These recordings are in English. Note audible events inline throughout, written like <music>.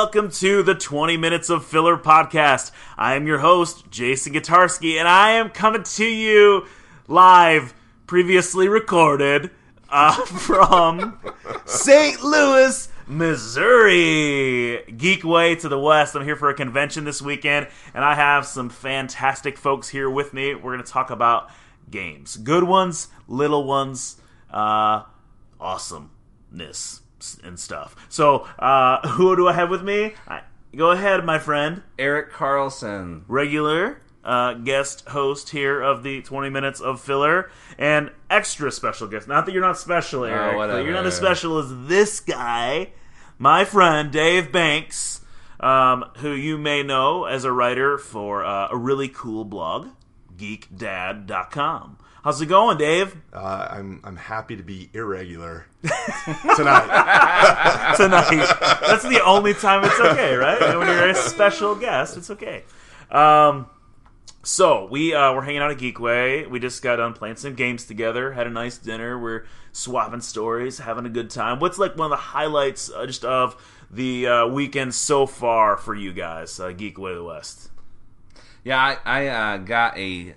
welcome to the 20 Minutes of Filler podcast. I am your host, Jason Kotarski, and I am coming to you live, previously recorded, uh, <laughs> from St. Louis, Missouri. Geekway to the West. I'm here for a convention this weekend, and I have some fantastic folks here with me. We're going to talk about games good ones, little ones, uh, awesomeness and stuff. So, uh, <laughs> who do I have with me? I, go ahead, my friend. Eric Carlson. Regular uh, guest host here of the 20 minutes of filler and extra special guest. Not that you're not special, Eric, but you're not as special as this guy, my friend Dave Banks, um, who you may know as a writer for uh, a really cool blog, geekdad.com. How's it going, Dave? Uh, I'm I'm happy to be irregular <laughs> tonight. <laughs> Tonight. That's the only time it's okay, right? When you're a special guest, it's okay. Um, so we uh, we're hanging out at Geekway. We just got done playing some games together. Had a nice dinner. We're swapping stories, having a good time. What's like one of the highlights uh, just of the uh, weekend so far for you guys, uh, Geekway West? Yeah, I, I uh, got a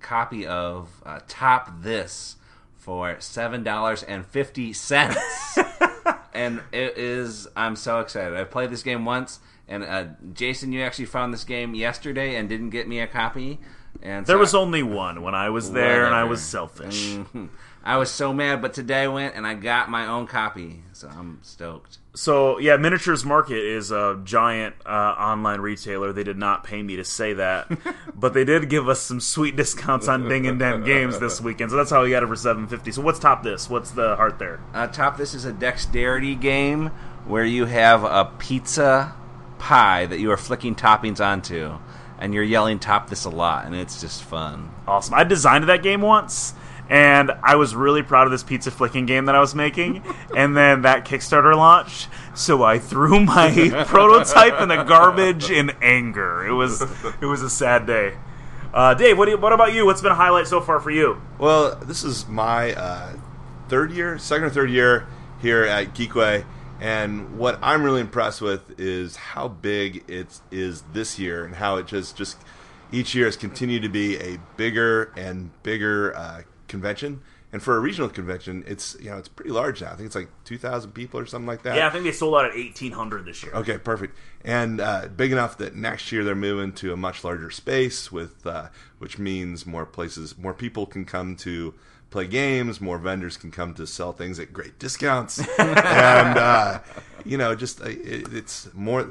copy of uh, Top This for seven dollars and fifty cents, <laughs> and it is. I'm so excited. I played this game once, and uh, Jason, you actually found this game yesterday and didn't get me a copy. And There so was only one when I was there, and I was selfish. Mhm. I was so mad, but today I went and I got my own copy, so I'm stoked. So yeah, Miniatures Market is a giant uh, online retailer. They did not pay me to say that, <laughs> but they did give us some sweet discounts on Ding and Dent games this weekend. So that's how we got it for seven fifty. So what's top this? What's the heart there? Uh, top this is a dexterity game where you have a pizza pie that you are flicking toppings onto, and you're yelling "top this" a lot, and it's just fun. Awesome. I designed that game once, and I was really proud of this pizza flicking game that I was making. And then that Kickstarter launched, so I threw my <laughs> prototype in the garbage in anger. It was it was a sad day. Uh, Dave, what do you, what about you? What's been a highlight so far for you? well, this is my uh, third year, second or third year here at Geekway, and what I'm really impressed with is how big it is this year, and how it just just each year has continued to be a bigger and bigger uh, convention. And for a regional convention, it's you know it's pretty large now. I think it's like 2,000 people or something like that. Yeah, I think they sold out at eighteen hundred this year. Okay, perfect. And uh, big enough that next year they're moving to a much larger space, with uh, which means more places, more people can come to play games, more vendors can come to sell things at great discounts, <laughs> and uh, you know, just uh, it, it's more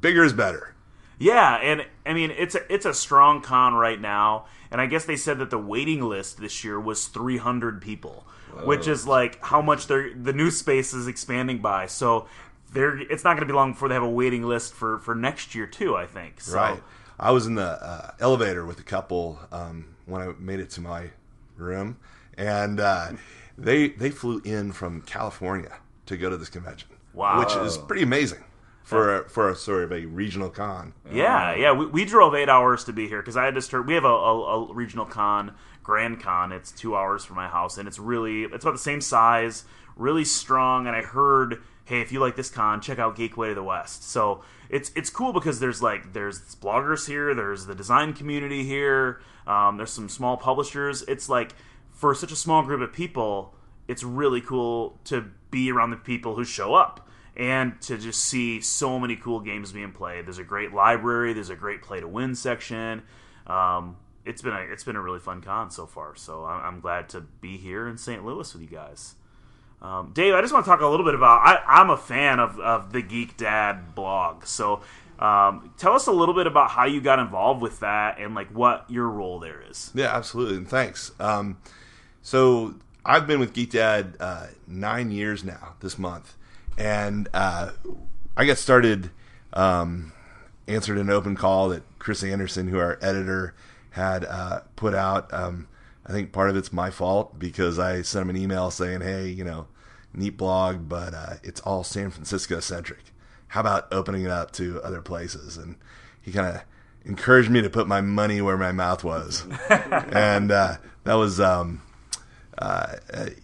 bigger is better. Yeah, and I mean it's a it's a strong con right now, and I guess they said that the waiting list this year was 300 people, which is like how much the new space is expanding by. So they're it's not going to be long before they have a waiting list for for next year too. I think. So, Right. I was in the uh, elevator with a couple um, when I made it to my room, and uh, they they flew in from California to go to this convention. Wow. which is pretty amazing for a, for a sort of a regional con. Yeah, yeah. We, we drove eight hours to be here because I had to start. We have a, a, a regional con, Grand Con. It's two hours from my house, and it's really it's about the same size, really strong. And I heard, hey, if you like this con, check out Geekway to the West. So it's it's cool because there's like there's bloggers here, there's the design community here, um, there's some small publishers. It's like for such a small group of people, it's really cool to be around the people who show up and to just see so many cool games being played. There's a great library. There's a great play to win section. Um, it's been a it's been a really fun con so far. So I'm, I'm glad to be here in St. Louis with you guys. Um, Dave, I just want to talk a little bit about. I, I'm a fan of, of the Geek Dad blog. So um, tell us a little bit about how you got involved with that and like what your role there is. Yeah, absolutely, and thanks. Um, so I've been with Geek Dad uh, nine years now this month, and uh, I got started. Um, answered an open call that Chris Anderson, who our editor, had uh, put out. Um, I think part of it's my fault because I sent him an email saying, "Hey, you know, neat blog, but uh, it's all San Francisco centric. How about opening it up to other places?" And he kind of encouraged me to put my money where my mouth was, <laughs> and uh, that was um, uh, it,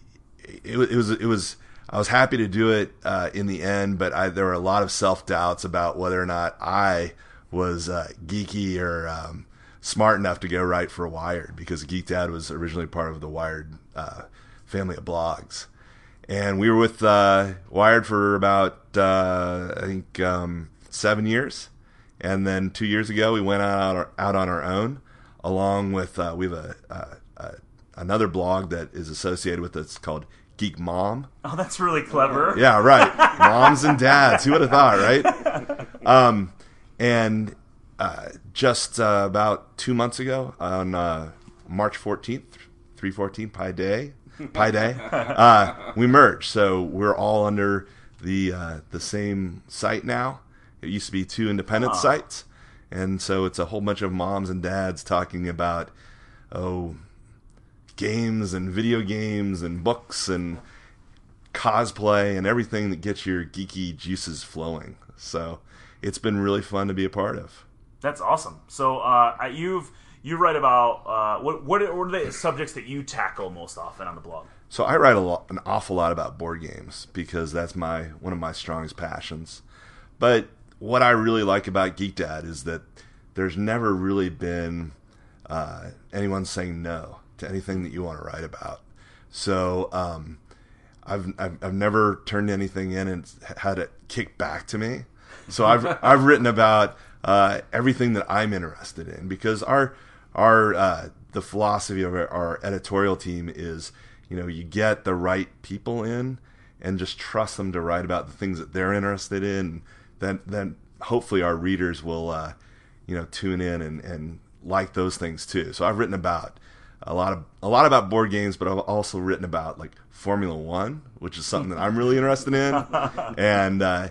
it was it was. I was happy to do it uh, in the end, but I, there were a lot of self doubts about whether or not I was uh, geeky or um, smart enough to go write for Wired because Geek Dad was originally part of the Wired uh, family of blogs, and we were with uh, Wired for about uh, I think um, seven years, and then two years ago we went out out on our own, along with uh, we have a, another blog that is associated with us called Geek Mom. Oh, that's really clever. Yeah, right. Moms and dads. Who would have thought, right? Um, and uh, just uh, about two months ago, on uh, March 14th, 314 Pi Day, Pi Day, uh, we merged. So we're all under the uh, the same site now. It used to be two independent sites, and so it's a whole bunch of moms and dads talking about oh games and video games and books and cosplay and everything that gets your geeky juices flowing. So it's been really fun to be a part of. That's awesome. So uh, you've you write about uh, what what are, what are the subjects that you tackle most often on the blog? So I write a lot, an awful lot about board games because that's my one of my strongest passions. But what I really like about Geek Dad is that there's never really been uh, anyone saying no to anything that you want to write about. So um, I've, I've I've never turned anything in and had it kicked back to me. So I've <laughs> I've written about uh, everything that I'm interested in because our our uh, the philosophy of our, our editorial team is you know you get the right people in and just trust them to write about the things that they're interested in. Then then hopefully our readers will uh, you know tune in and, and like those things too. So I've written about a lot of a lot about board games, but I've also written about like Formula One, which is something that I'm really interested in, <laughs> and uh,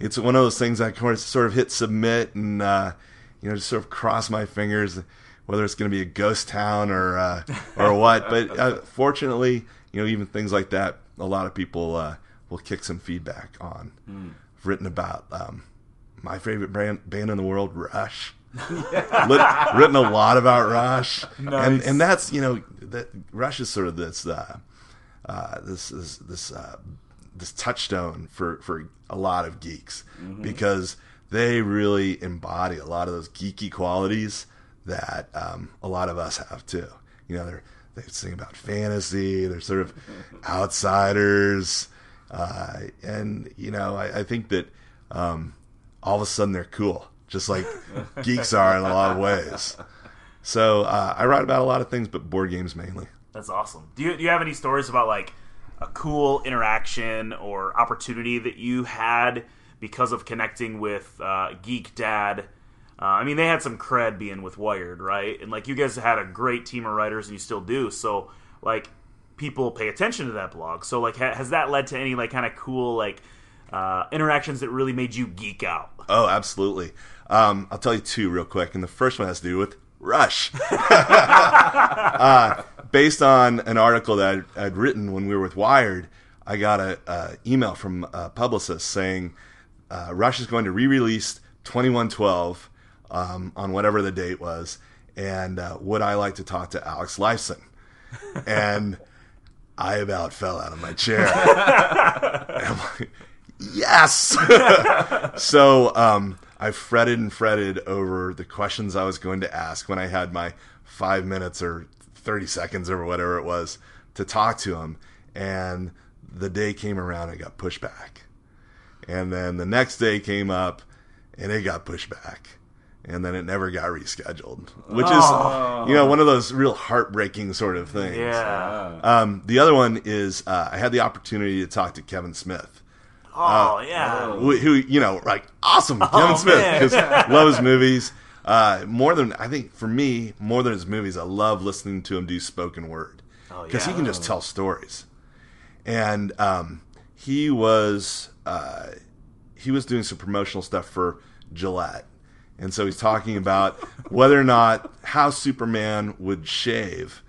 it's one of those things I sort of hit submit and uh, you know just sort of cross my fingers whether it's going to be a ghost town or uh, or what. But uh, fortunately, you know even things like that, a lot of people uh, will kick some feedback on. I've written about um, my favorite band, band in the world, Rush. <laughs> Lit, written a lot about Rush, Nice. and and that's you know that Rush is sort of this uh, uh, this this this uh, this touchstone for for a lot of geeks because they really embody a lot of those geeky qualities that um, a lot of us have too. You know, they're they sing about fantasy. They're sort of <laughs> outsiders, uh, and you know, I, I think that um, all of a sudden they're cool, just like geeks are in a lot of ways. So uh, I write about a lot of things, but board games mainly. That's awesome. Do you do you have any stories about like a cool interaction or opportunity that you had because of connecting with uh, Geek Dad? Uh, I mean, they had some cred being with Wired, right? And like you guys had a great team of writers, and you still do. So like people pay attention to that blog. So like ha- has that led to any like kind of cool like uh, interactions that really made you geek out? Oh, absolutely. Um, I'll tell you two real quick, and the first one has to do with Rush. <laughs> uh, based on an article that I'd, I'd written when we were with Wired, I got a, a email from a publicist saying uh, Rush is going to re-release 2112 um, on whatever the date was, and uh, would I like to talk to Alex Lifeson? And I about fell out of my chair. <laughs> And I'm like, yes. <laughs> so um, I fretted and fretted over the questions I was going to ask when I had my five minutes or 30 seconds or whatever it was to talk to him. And the day came around, I got pushed back. And then the next day came up and it got pushed back. And then it never got rescheduled, which is, you know, one of those real heartbreaking sort of things. Yeah. Um, the other one is uh, I had the opportunity to talk to Kevin Smith, Oh yeah. who, who you know, like awesome Kevin Smith man. because <laughs> love his movies. Uh, more than I think for me, more than his movies, I love listening to him do spoken word Oh, because yeah. he can just tell stories. And um, he was uh, he was doing some promotional stuff for Gillette, and so he's talking about <laughs> whether or not how Superman would shave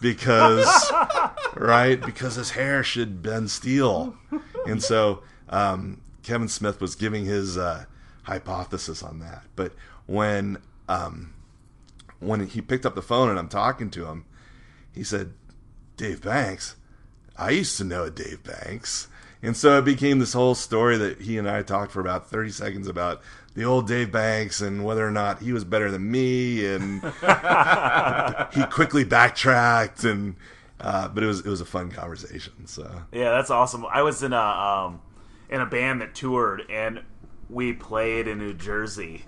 because <laughs> right because his hair should bend steel, and so um, Kevin Smith was giving his uh, hypothesis on that. But when um, when he picked up the phone and I'm talking to him, he said, "Dave Banks, I used to know Dave Banks." And so it became this whole story that he and I talked for about 30 seconds about the old Dave Banks and whether or not he was better than me. And <laughs> he quickly backtracked. And, uh, but it was, it was a fun conversation. So, Yeah, that's awesome. I was in a um, in a band that toured, and we played in New Jersey,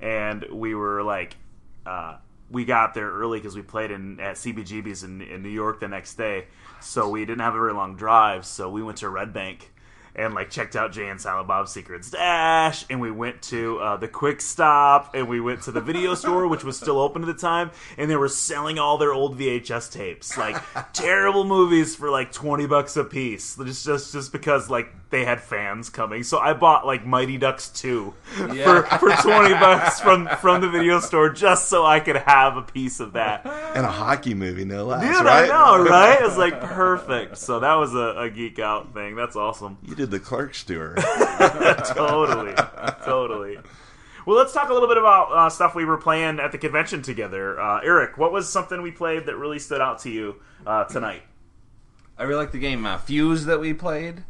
and we were like, uh, we got there early because we played in at CBGB's in, in New York the next day, so we didn't have a very long drive. So we went to Red Bank and like checked out Jay and Silent Bob's Secret Stash, and we went to uh, the Quick Stop, and we went to the video <laughs> store, which was still open at the time, and they were selling all their old VHS tapes, like terrible movies for like twenty bucks a piece, just just just because like they had fans coming. So I bought like Mighty Ducks two for, for twenty bucks from from the video store, just so I could have a piece of that. and a hockey movie, no less. Dude, right? I know, right? It was like <laughs> perfect. So that was a, a geek out thing. That's awesome. You did the Clerks <laughs> tour. totally, totally. Well, let's talk a little bit about uh, stuff we were playing at the convention together. Uh, Eric, what was something we played that really stood out to you uh, tonight? I really like the game uh, Fuse that we played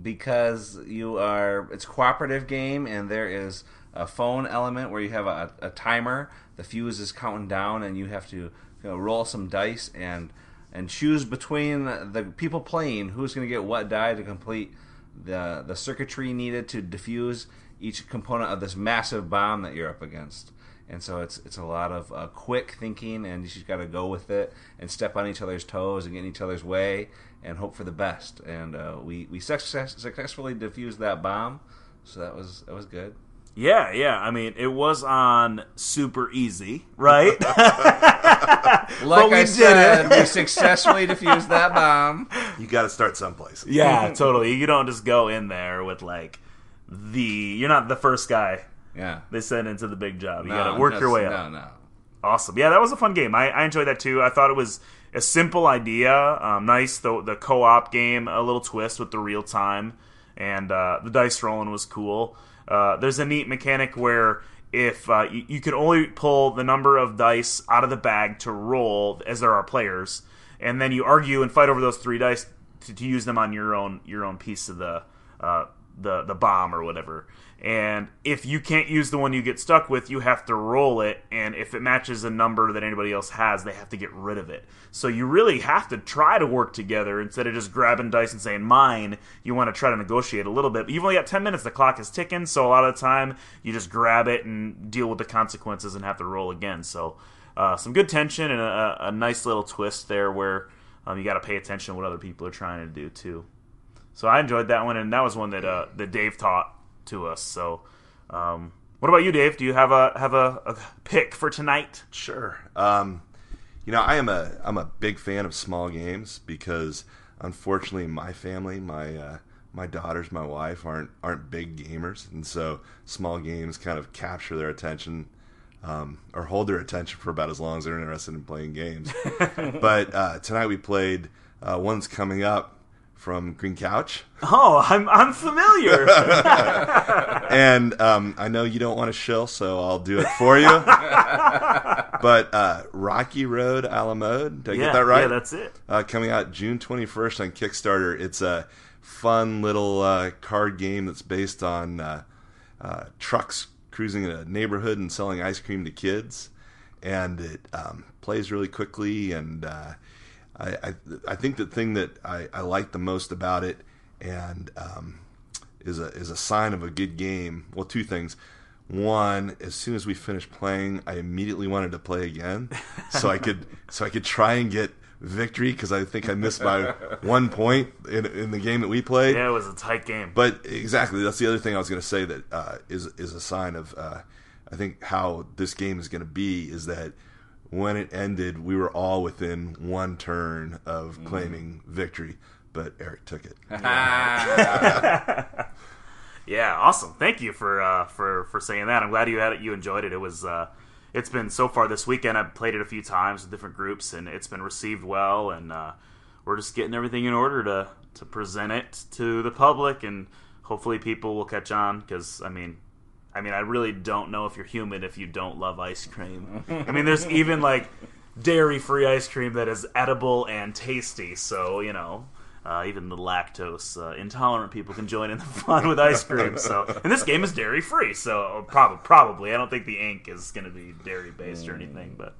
because you are it's a cooperative game and there is a phone element where you have a, a timer. The fuse is counting down and you have to you know, roll some dice and and choose between the people playing who's going to get what die to complete the the circuitry needed to defuse each component of this massive bomb that you're up against. And so it's it's a lot of uh, quick thinking, and you just got to go with it and step on each other's toes and get in each other's way and hope for the best. And uh, we we success, successfully defused that bomb, so that was that was good. Yeah, yeah. I mean, it was on super easy, right? <laughs> Like we I said, we successfully defused that bomb. you got to start someplace. yeah, totally. You don't just go in there with like the. You're not the first guy Yeah, they send into the big job. You No, got to work your way up. No, no. Awesome. Yeah, that was a fun game. I, I enjoyed that too. I thought it was a simple idea. Um, nice, the, the co op game, a little twist with the real time, and uh, the dice rolling was cool. Uh, there's a neat mechanic where if uh, you, you can only pull the number of dice out of the bag to roll as there are players, and then you argue and fight over those three dice to, to use them on your own your own piece of the uh, the the bomb or whatever. And if you can't use the one you get stuck with, you have to roll it. And if it matches a number that anybody else has, they have to get rid of it. So you really have to try to work together instead of just grabbing dice and saying mine. You want to try to negotiate a little bit. But you've only got 10 minutes. The clock is ticking. So a lot of the time, you just grab it and deal with the consequences and have to roll again. So uh, some good tension and a, a nice little twist there where um, you got to pay attention to what other people are trying to do too. So I enjoyed that one, and that was one that uh, that Dave taught to us. So, um, what about you, Dave? Do you have a have a, a pick for tonight? Sure. Um, you know, I am a I'm a big fan of small games because unfortunately, my family, my uh, my daughters, my wife aren't aren't big gamers, and so small games kind of capture their attention. Um, or hold their attention for about as long as they're interested in playing games. <laughs> but uh, tonight we played uh, one's coming up from Green Couch, Oh, I'm I'm familiar. <laughs> and um, I know you don't want to shill, so I'll do it for you. <laughs> but uh, Rocky Road a la mode, did I yeah, get that right? Yeah, that's it. uh, coming out June 21st on Kickstarter. It's a fun little uh, card game that's based on uh, uh, trucks cruising in a neighborhood and selling ice cream to kids, and it um, plays really quickly. And uh, I, I, I think the thing that I, I like the most about it, and um, is a is a sign of a good game. Well, two things. One, as soon as we finished playing, I immediately wanted to play again, <laughs> so I could so I could try and get victory because I think I missed by <laughs> one point in, in the game that we played. Yeah, it was a tight game. But exactly, that's the other thing I was going to say that uh, is is a sign of uh, I think how this game is going to be is that when it ended, we were all within one turn of claiming victory, but Eric took it. <laughs> Yeah, awesome. Thank you for uh, for for saying that. I'm glad you had it. You enjoyed it. It was. Uh, it's been so far this weekend. I've played it a few times with different groups, and it's been received well. And uh, we're just getting everything in order to to present it to the public, and hopefully people will catch on. Because I mean, I mean, I really don't know if you're human if you don't love ice cream. I mean, there's even like dairy free ice cream that is edible and tasty. So you know. Uh, even the lactose uh, intolerant people can join in the fun with ice cream. So, and this game is dairy free. So, probably, probably, I don't think the ink is going to be dairy based or anything. But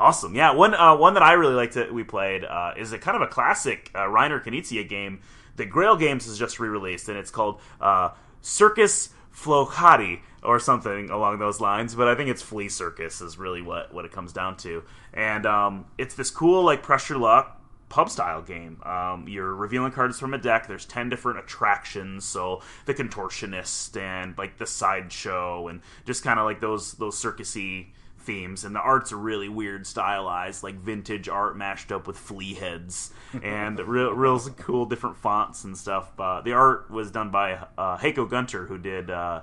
awesome, yeah. One uh, one that I really liked that we played uh, is a kind of a classic uh, Reiner Knizia game that Grail Games has just re released, and it's called uh, Circus Flohcati or something along those lines. But I think it's Flea Circus is really what what it comes down to, and um, it's this cool like pressure luck pub style game. Um, you're revealing cards from a deck. There's ten different attractions, so the contortionist and like the sideshow and just kind of like those those circusy themes. And the art's really weird, stylized, like vintage art mashed up with flea heads <laughs> and real real cool different fonts and stuff. Uh, the art was done by uh, Heiko Günther, who did. Uh,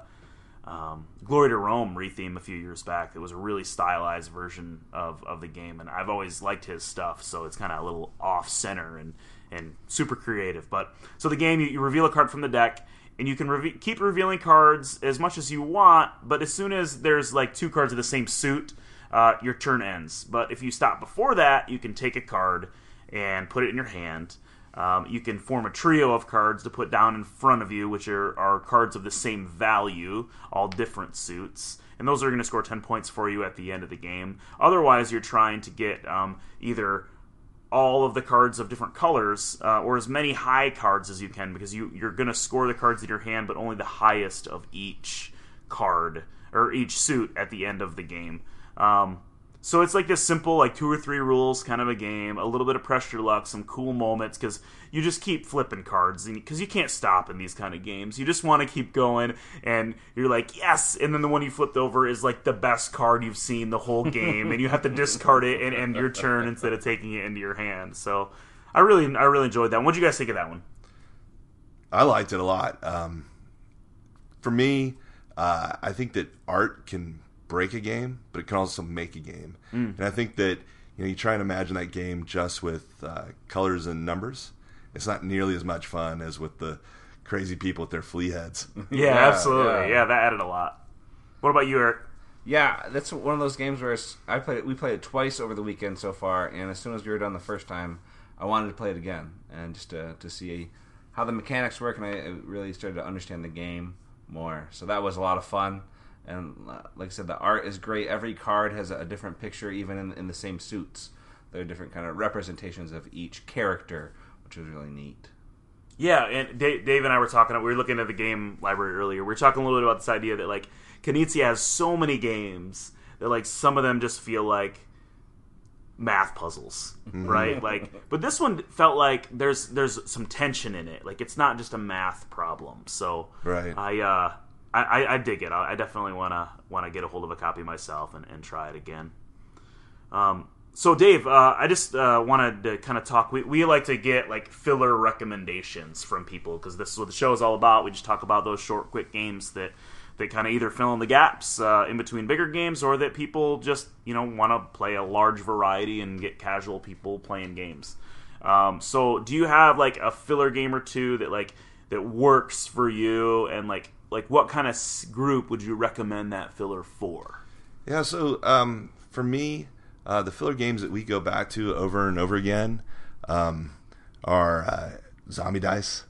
um, Glory to Rome retheme a few years back. It was a really stylized version of, of the game, and I've always liked his stuff. So it's kind of a little off center and and super creative. But so the game, you, you reveal a card from the deck, and you can reve- keep revealing cards as much as you want. But as soon as there's like two cards of the same suit, uh, your turn ends. But if you stop before that, you can take a card and put it in your hand. Um, you can form a trio of cards to put down in front of you, which are, are cards of the same value, all different suits. And those are going to score 10 points for you at the end of the game. Otherwise, you're trying to get um, either all of the cards of different colors uh, or as many high cards as you can because you, you're going to score the cards in your hand, but only the highest of each card or each suit at the end of the game. Um, so it's like this simple, like two or three rules kind of a game, a little bit of pressure luck, some cool moments because you just keep flipping cards because you can't stop in these kind of games. You just want to keep going, and you're like, yes, and then the one you flipped over is like the best card you've seen the whole game, and you have to discard it and end your turn instead of taking it into your hand. So I really, I really enjoyed that. What do you guys think of that one? I liked it a lot. Um, for me, uh, I think that art can break a game, but it can also make a game. Mm. And I think that you know you try and imagine that game just with uh, colors and numbers. It's not nearly as much fun as with the crazy people with their flea heads. <laughs> <laughs> yeah, yeah, absolutely. Yeah. yeah. that added a lot. What about you, Eric? Yeah, that's one of those games where I played. We played it twice over the weekend so far, and as soon as we were done the first time, I wanted to play it again and just to to see how the mechanics work, and I really started to understand the game more. So that was a lot of fun and uh, like I said, the art is great. Every card has a different picture, even in, in the same suits. There are different kind of representations of each character, which is really neat. Yeah, and Dave, Dave, and I were talking. About we were looking at the game library earlier. We were talking a little bit about this idea that like Knizia has so many games that like some of them just feel like math puzzles, mm-hmm. right? like, but this one felt like there's there's some tension in it. Like it's not just a math problem. So right, I uh, I, I, I dig it. I, I definitely want to get a hold of a copy myself and, and try it again. Um, so Dave, uh, I just uh, wanted to kind of talk. We, we like to get like filler recommendations from people because this is what the show is all about. We just talk about those short, quick games that that kind of either fill in the gaps uh, in between bigger games or that people just you know want to play a large variety and get casual people playing games. Um, so do you have like a filler game or two that like that works for you and like like what kind of group would you recommend that filler for? Yeah, so um, for me, uh, the filler games that we go back to over and over again um, are uh, Zombie Dice.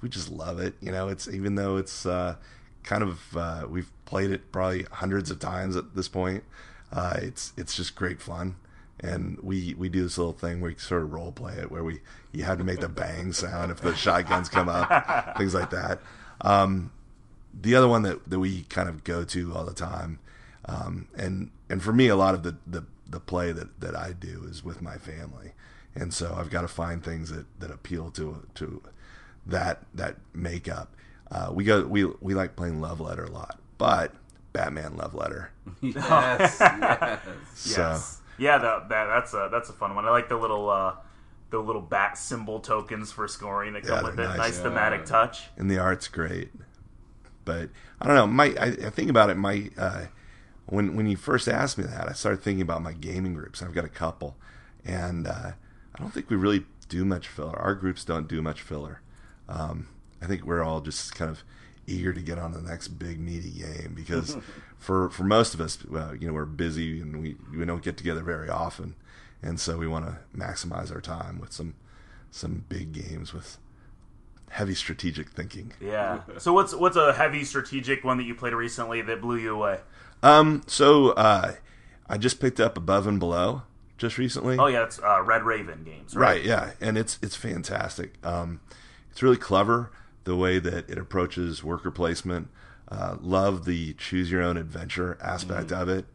We just love it. You know, it's even though it's uh, kind of uh, we've played it probably hundreds of times at this point. Uh, it's it's just great fun and we we do this little thing where we sort of role play it where we you have to make the bang sound if the shotguns come up things like that um, the other one that, that we kind of go to all the time, um, and and for me, a lot of the, the, the play that, that I do is with my family, and so I've got to find things that, that appeal to to that that makeup. Uh, we go we we like playing Love Letter a lot, but Batman Love Letter. <laughs> yes, <laughs> yes, so, yes. Yeah, that, that that's a that's a fun one. I like the little uh, the little bat symbol tokens for scoring that come yeah, with it. Nice, nice yeah. thematic touch. And the art's great. But I don't know. My I, I think about it. My uh, when when you first asked me that, I started thinking about my gaming groups. I've got a couple, and uh, I don't think we really do much filler. Our groups don't do much filler. Um, I think we're all just kind of eager to get on to the next big meaty game because <laughs> for for most of us, well, you know, we're busy and we we don't get together very often, and so we want to maximize our time with some some big games with heavy strategic thinking. Yeah. So what's what's a heavy strategic one that you played recently that blew you away? Um, so uh, I just picked up Above and Below just recently. Oh yeah, it's uh, Red Raven games, right? Right, yeah, and it's it's fantastic. Um, it's really clever the way that it approaches worker placement. Uh, love the choose your own adventure aspect of it,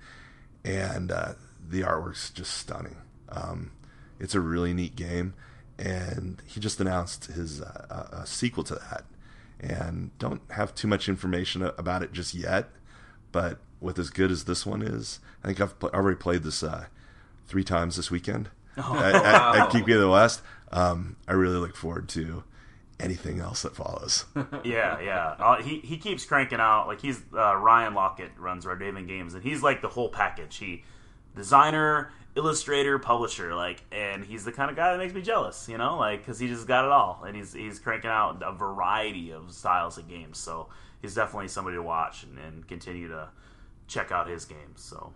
and uh, the artwork's just stunning. Um, it's a really neat game, and he just announced his uh, a sequel to that, and don't have too much information about it just yet. But with as good as this one is, I think I've pl- already played this uh, three times this weekend at, at, at Geek the West. Um, I really look forward to anything else that follows. <laughs> Yeah, yeah. Uh, he he keeps cranking out like he's uh, Ryan Laukat runs Red Raven Games, and he's like the whole package. He designer, illustrator, publisher, like, and he's the kind of guy that makes me jealous, you know, like because he just got it all, and he's he's cranking out a variety of styles of games. So he's definitely somebody to watch and, and continue to check out his games. So,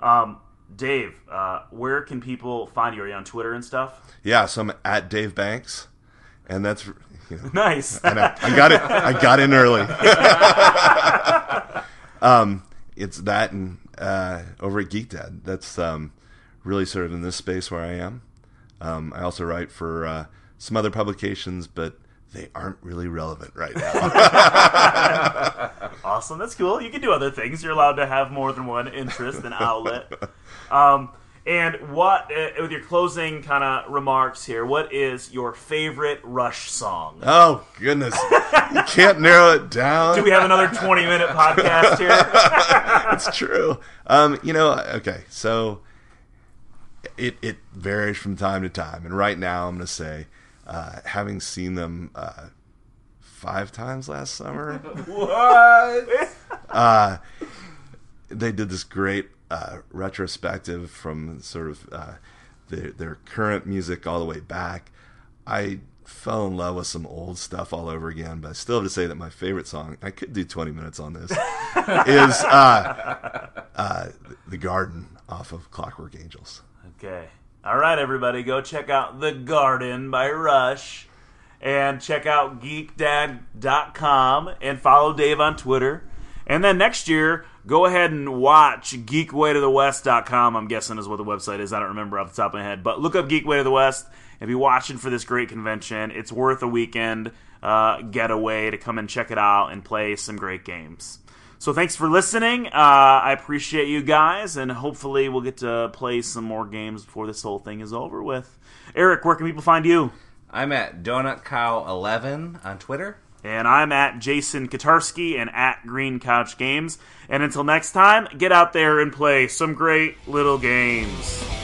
um, Dave, uh, where can people find you? Are you on Twitter and stuff? yeah, so I'm at Dave Banks, and that's you know, <laughs> Nice. I, know, I got it. I got in early. <laughs> <laughs> um, it's that and uh, over at Geek Dad. That's um, really sort of in this space where I am. Um, I also write for uh, some other publications, but they aren't really relevant right now. <laughs> Awesome. That's cool. You can do other things. You're allowed to have more than one interest and outlet. <laughs> Um, and what, uh, with your closing kind of remarks here, what is your favorite Rush song? oh goodness, you can't narrow it down. Do we have another 20 minute podcast here? <laughs> it's true. Um, you know, okay, so it it varies from time to time, and right now I'm going to say, uh, having seen them uh, five times last summer, <laughs> What? uh, they did this great uh, retrospective from sort of uh, their their current music all the way back. I fell in love with some old stuff all over again, but I still have to say that my favorite song, I could do 20 minutes on this, <laughs> is uh, uh, The Garden off of Clockwork Angels. Okay. All right, everybody, go check out The Garden by Rush and check out geekdad.com and follow Dave on Twitter. And then next year, go ahead and watch geekwaytothewest.com, I'm guessing is what the website is. I don't remember off the top of my head. But look up Geek Way to the West and be watching for this great convention. It's worth a weekend uh, getaway to come and check it out and play some great games. So thanks for listening. Uh, I appreciate you guys, and hopefully we'll get to play some more games before this whole thing is over with. Eric, where can people find you? I'm at Donut Cow 11 on Twitter. And I'm at Jason Kotarski and at Green Couch Games. And until next time, get out there and play some great little games.